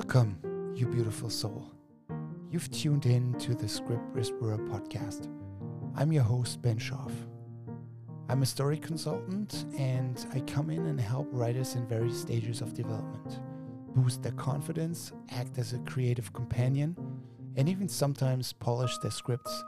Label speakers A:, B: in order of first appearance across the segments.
A: Welcome, you beautiful soul. You've tuned in to the Script Whisperer podcast. I'm your host, Ben Scharf. I'm a story consultant and I come in and help writers in various stages of development, boost their confidence, act as a creative companion, and even sometimes polish their scripts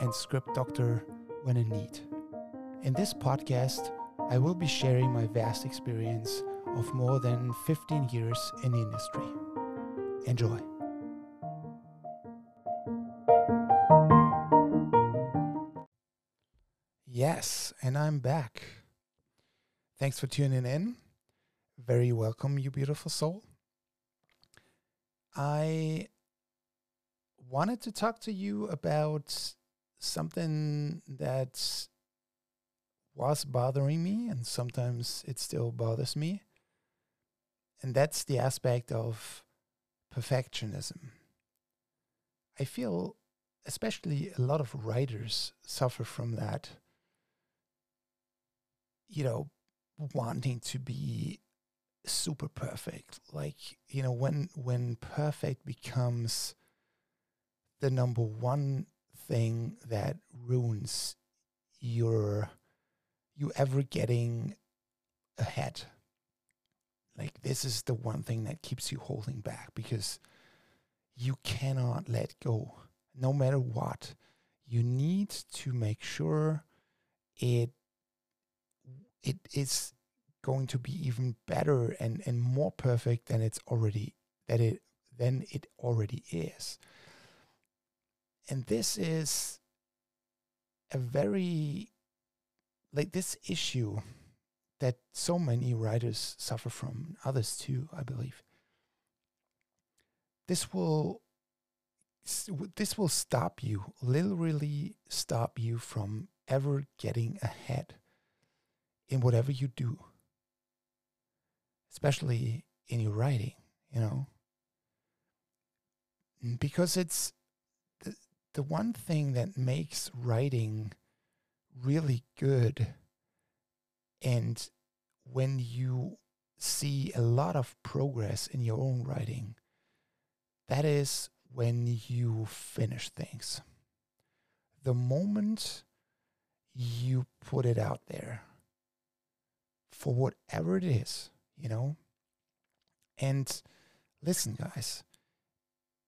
A: and script doctor when in need. In this podcast, I will be sharing my vast experience of more than 15 years in the industry. Enjoy. Yes, and I'm back. Thanks for tuning in. Very welcome, you beautiful soul. I wanted to talk to you about something that was bothering me, and sometimes it still bothers me. And that's the aspect of perfectionism. I feel, especially a lot of writers suffer from that. You know, wanting to be super perfect. Like, you know, when when perfect becomes the number one thing that ruins your you ever getting ahead like this is the one thing that keeps you holding back because you cannot let go no matter what. You need to make sure it it is going to be even better and, and more perfect than it's already that it than it already is. And this is a very like this issue that so many writers suffer from, others too, I believe. This will this will stop you, literally stop you from ever getting ahead in whatever you do, especially in your writing, you know. Mm, because it's the, the one thing that makes writing really good and when you see a lot of progress in your own writing, that is when you finish things. The moment you put it out there for whatever it is, you know. And listen, guys,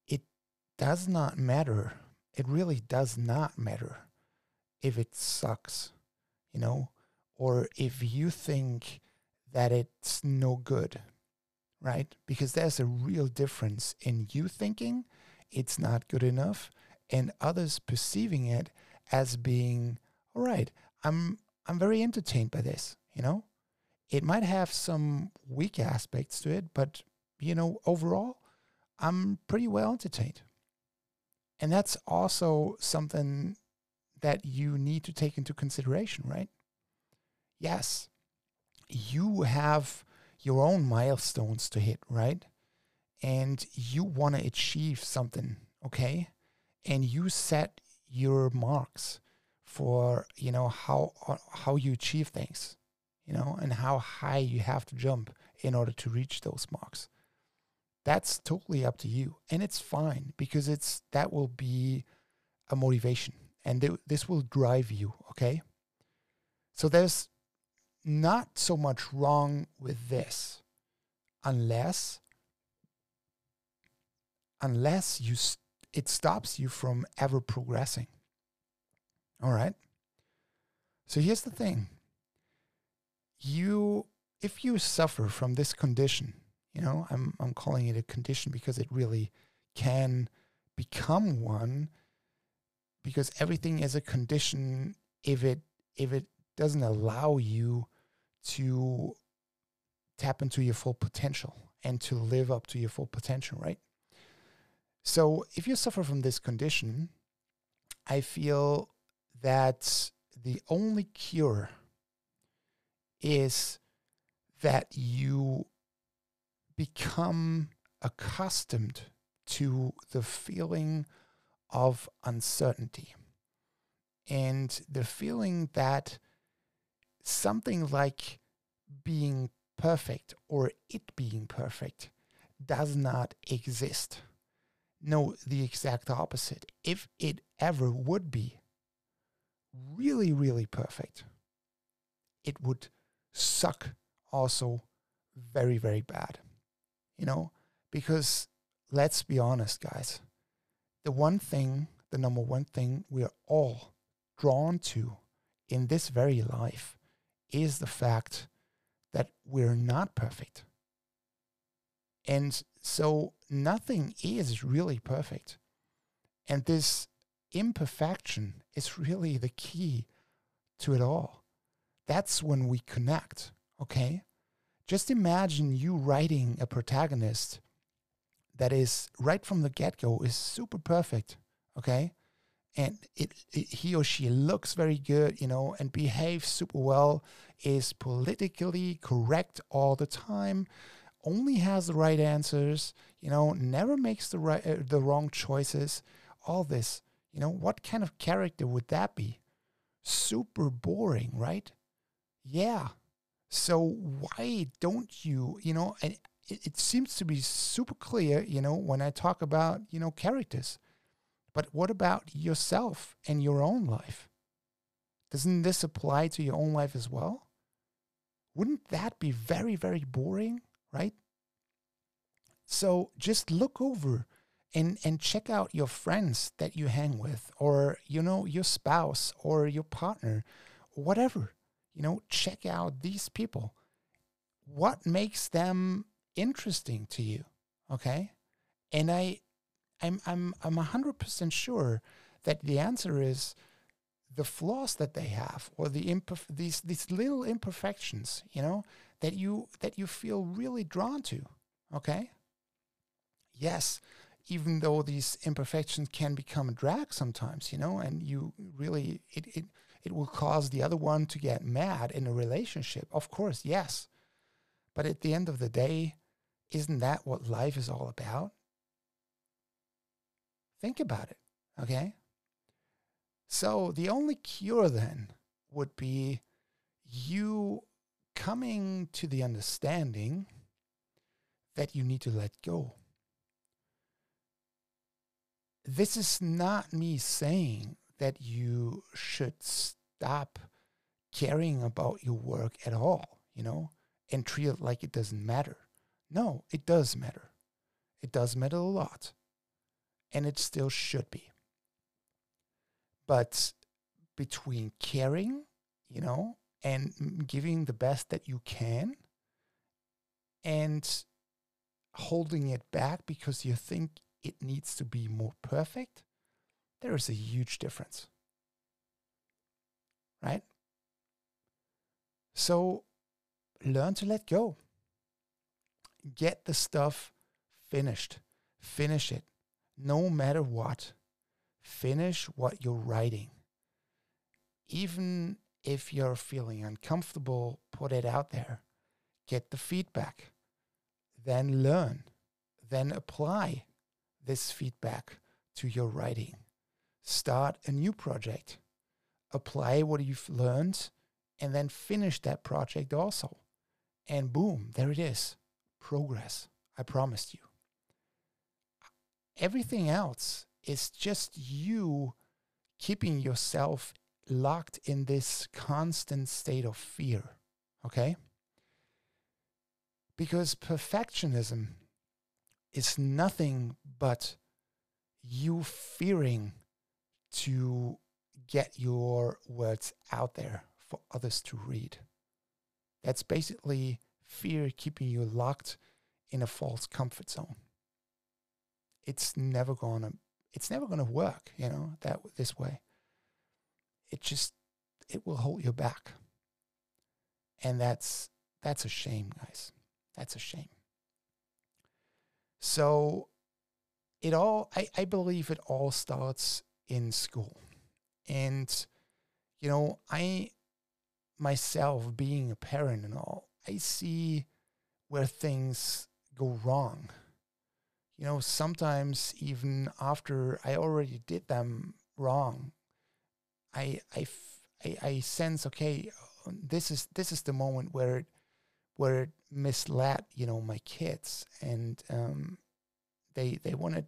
A: it does not matter. It really does not matter if it sucks, you know or if you think that it's no good, right? Because there's a real difference in you thinking it's not good enough and others perceiving it as being all right. I'm I'm very entertained by this, you know? It might have some weak aspects to it, but you know, overall, I'm pretty well entertained. And that's also something that you need to take into consideration, right? Yes, you have your own milestones to hit, right? And you want to achieve something, okay? And you set your marks for, you know, how how you achieve things, you know, and how high you have to jump in order to reach those marks. That's totally up to you, and it's fine because it's that will be a motivation, and th- this will drive you, okay? So there's not so much wrong with this unless unless you st- it stops you from ever progressing. All right? So here's the thing. You if you suffer from this condition you know i'm i'm calling it a condition because it really can become one because everything is a condition if it if it doesn't allow you to tap into your full potential and to live up to your full potential, right? So, if you suffer from this condition, I feel that the only cure is that you become accustomed to the feeling of uncertainty and the feeling that something like being perfect or it being perfect does not exist. No, the exact opposite. If it ever would be really, really perfect, it would suck also very, very bad. You know, because let's be honest, guys, the one thing, the number one thing we are all drawn to in this very life is the fact that we're not perfect. And so nothing is really perfect. And this imperfection is really the key to it all. That's when we connect, okay? Just imagine you writing a protagonist that is right from the get go is super perfect, okay? And it, it, he or she looks very good, you know, and behaves super well, is politically correct all the time, only has the right answers, you know, never makes the right uh, the wrong choices. All this, you know, what kind of character would that be? Super boring, right? Yeah. So why don't you, you know, and it, it seems to be super clear, you know, when I talk about, you know, characters. But what about yourself and your own life? Doesn't this apply to your own life as well? Wouldn't that be very, very boring? right? So just look over and and check out your friends that you hang with or you know your spouse or your partner whatever you know check out these people what makes them interesting to you okay and i i'm i'm i'm 100% sure that the answer is the flaws that they have or the imperf- these these little imperfections you know that you that you feel really drawn to okay? Yes even though these imperfections can become a drag sometimes you know and you really it, it it will cause the other one to get mad in a relationship of course yes. But at the end of the day isn't that what life is all about think about it okay so the only cure then would be you coming to the understanding that you need to let go. This is not me saying that you should stop caring about your work at all, you know, and treat it like it doesn't matter. No, it does matter. It does matter a lot. And it still should be. But between caring, you know, and giving the best that you can and holding it back because you think it needs to be more perfect, there is a huge difference. Right? So learn to let go. Get the stuff finished. Finish it. No matter what. Finish what you're writing. Even if you're feeling uncomfortable, put it out there. Get the feedback. Then learn. Then apply this feedback to your writing. Start a new project. Apply what you've learned and then finish that project also. And boom, there it is. Progress. I promised you. Everything else is just you keeping yourself locked in this constant state of fear. Okay? Because perfectionism is nothing but you fearing to get your words out there for others to read. That's basically fear keeping you locked in a false comfort zone. It's never gonna it's never gonna work, you know, that this way it just it will hold you back. And that's that's a shame, guys. That's a shame. So it all I, I believe it all starts in school. And you know, I myself being a parent and all, I see where things go wrong. You know, sometimes even after I already did them wrong, I, I, I, I sense okay, this is this is the moment where it, where it misled, you know, my kids, and um, they they wanted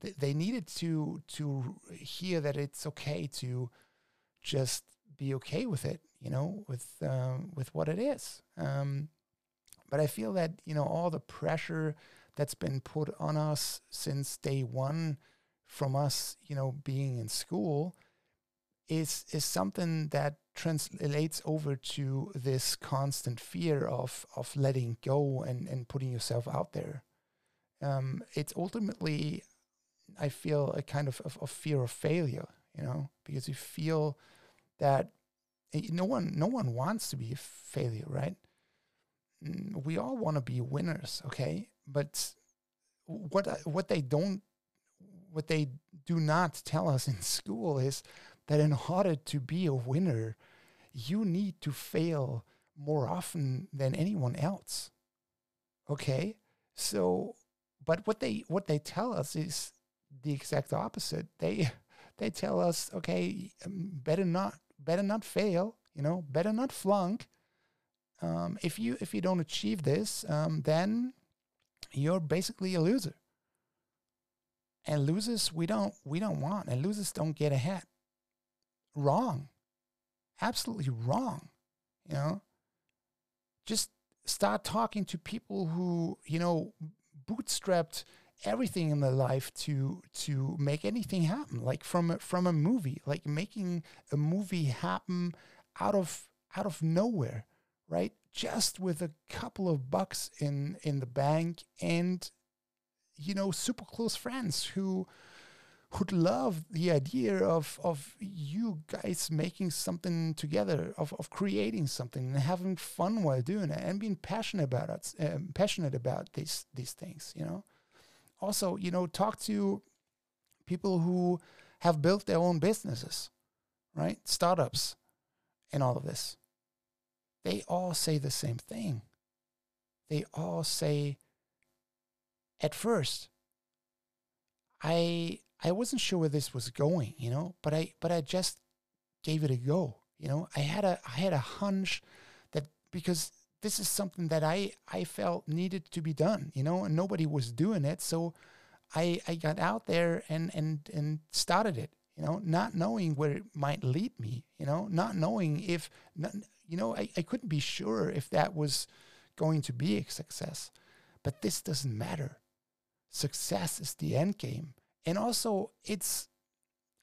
A: they, they needed to to hear that it's okay to just be okay with it, you know, with um, with what it is. Um, but I feel that you know all the pressure that's been put on us since day one from us, you know, being in school is is something that translates over to this constant fear of of letting go and and putting yourself out there. Um, it's ultimately, I feel, a kind of, of, of fear of failure. You know, because you feel that eh, no one no one wants to be a failure, right? Mm, we all want to be winners, okay? But what what they don't what they do not tell us in school is that in order to be a winner, you need to fail more often than anyone else. Okay? So but what they what they tell us is the exact opposite. They they tell us, okay, um, better not better not fail, you know, better not flunk. Um, if you if you don't achieve this, um, then you're basically a loser. And losers we don't we don't want, and losers don't get ahead. Wrong, absolutely wrong. You know, just start talking to people who you know bootstrapped everything in their life to to make anything happen like from a, from a movie like making a movie happen out of out of nowhere right just with a couple of bucks in in the bank and you know super close friends who would love the idea of of you guys making something together of, of creating something and having fun while doing it and being passionate about it um, passionate about these these things you know? Also you know talk to people who have built their own businesses right? Startups and all of this they all say the same thing they all say at first i I wasn't sure where this was going, you know, but I but I just gave it a go. You know, I had a I had a hunch that because this is something that I I felt needed to be done, you know, and nobody was doing it, so I I got out there and and and started it, you know, not knowing where it might lead me, you know, not knowing if not, you know, I, I couldn't be sure if that was going to be a success. But this doesn't matter. Success is the end game and also it's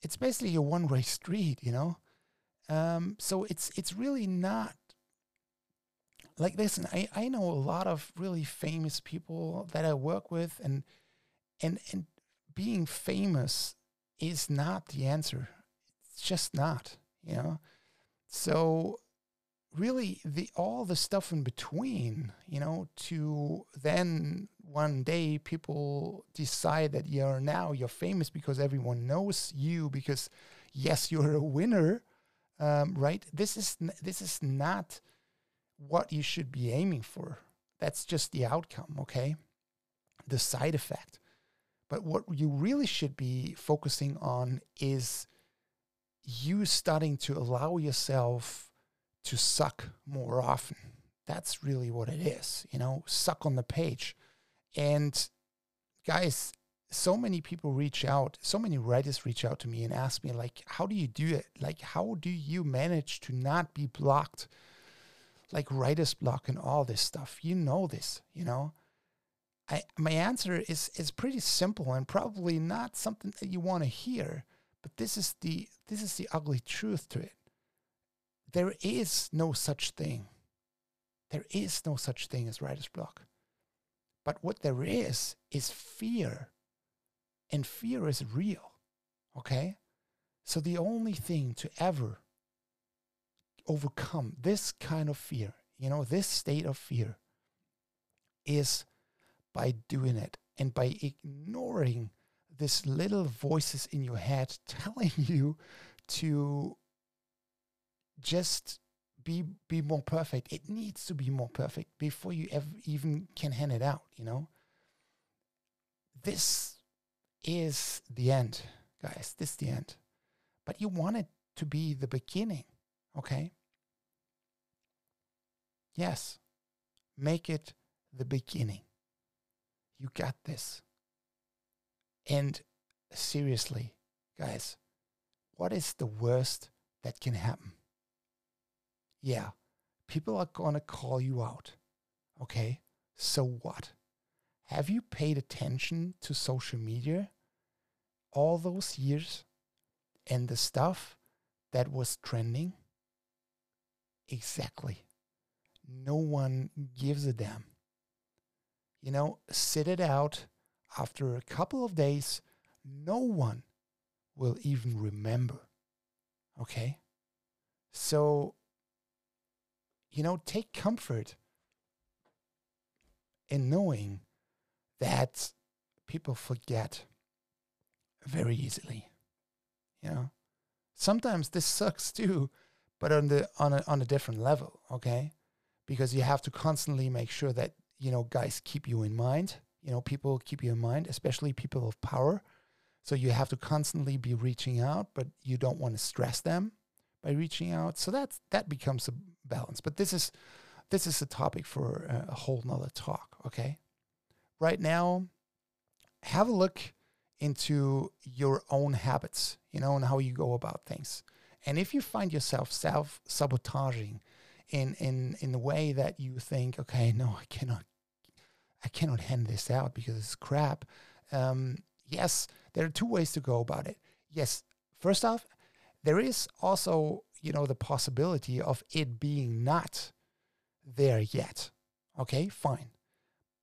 A: it's basically a one way street, you know. Um, so it's it's really not like listen. I I know a lot of really famous people that I work with, and and and being famous is not the answer. It's just not, you know. So really the all the stuff in between you know to then one day people decide that you're now you're famous because everyone knows you because yes you're a winner um, right? This is this is not what you should be aiming for. That's just the outcome okay? The side effect. But what you really should be focusing on is you starting to allow yourself to suck more often. That's really what it is, you know, suck on the page. And guys, so many people reach out, so many writers reach out to me and ask me, like, how do you do it? Like, how do you manage to not be blocked? Like writer's block and all this stuff. You know this, you know? I, my answer is is pretty simple and probably not something that you want to hear, but this is the this is the ugly truth to it. There is no such thing. There is no such thing as writer's block. But what there is is fear. And fear is real. Okay? So the only thing to ever overcome this kind of fear, you know, this state of fear, is by doing it and by ignoring this little voices in your head telling you to just be be more perfect. It needs to be more perfect before you ever even can hand it out, you know? This is the end, guys. This is the end. But you want it to be the beginning, okay? Yes. Make it the beginning. You got this. And seriously, guys, what is the worst that can happen? Yeah, people are going to call you out. Okay, so what? Have you paid attention to social media all those years and the stuff that was trending? Exactly. No one gives a damn. You know, sit it out. After a couple of days, no one will even remember. Okay? So, you know, take comfort in knowing that people forget very easily. You know, sometimes this sucks too, but on the on a on a different level, okay? Because you have to constantly make sure that you know guys keep you in mind. You know, people keep you in mind, especially people of power. So you have to constantly be reaching out, but you don't want to stress them by reaching out. So that that becomes a balance. But this is this is a topic for a whole nother talk. Okay, right now, have a look into your own habits, you know, and how you go about things. And if you find yourself self sabotaging in in in the way that you think, okay, no, I cannot, I cannot hand this out because it's crap. Um, yes, there are two ways to go about it. Yes, first off, there is also you know the possibility of it being not there yet. Okay, fine,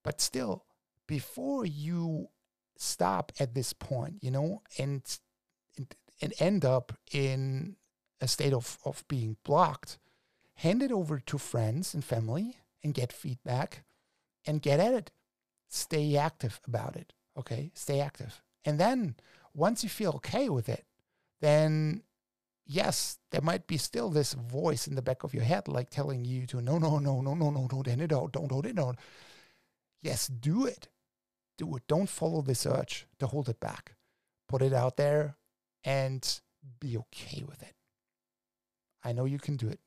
A: but still, before you stop at this point, you know, and and, and end up in a state of, of being blocked, hand it over to friends and family and get feedback and get at it. Stay active about it. Okay. Stay active. And then once you feel okay with it, then yes, there might be still this voice in the back of your head, like telling you to no, no, no, no, no, no, don't end it out, don't hold it out. Yes, do it. Do it. Don't follow this urge to hold it back. Put it out there and be okay with it. I know you can do it.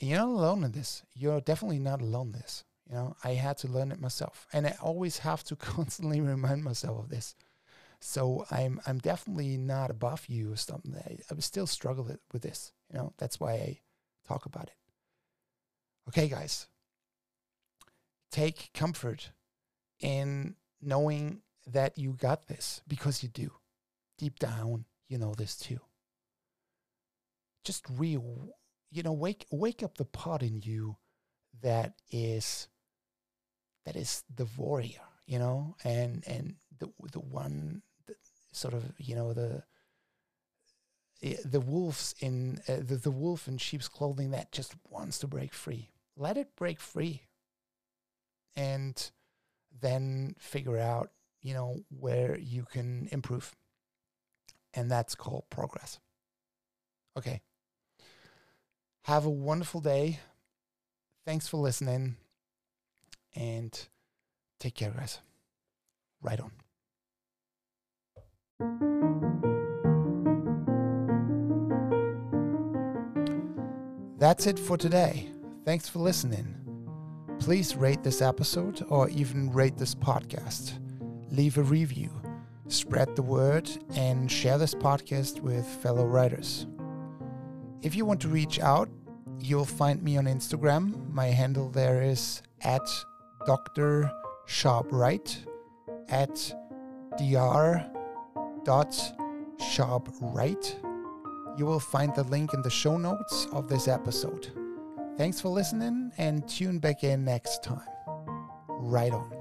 A: And you're not alone in this. You're definitely not alone in this. You know, I had to learn it myself. And I always have to constantly remind myself of this. So I'm I'm definitely not above you or something. I, I still struggle with this. You know, that's why I talk about it. Okay, guys. Take comfort in knowing that you got this because you do. Deep down, you know this too. Just real, you know, wake wake up the part in you that is that is the warrior, you know, and and the the one sort of you know the the wolves in uh, the, the wolf in sheep's clothing that just wants to break free. Let it break free, and then figure out you know where you can improve, and that's called progress. Okay. Have a wonderful day. Thanks for listening and take care, guys. Right on. That's it for today. Thanks for listening. Please rate this episode or even rate this podcast. Leave a review, spread the word, and share this podcast with fellow writers. If you want to reach out, you'll find me on Instagram. My handle there is at Dr. Sharp at dr dot sharp right. You will find the link in the show notes of this episode. Thanks for listening and tune back in next time. Right on.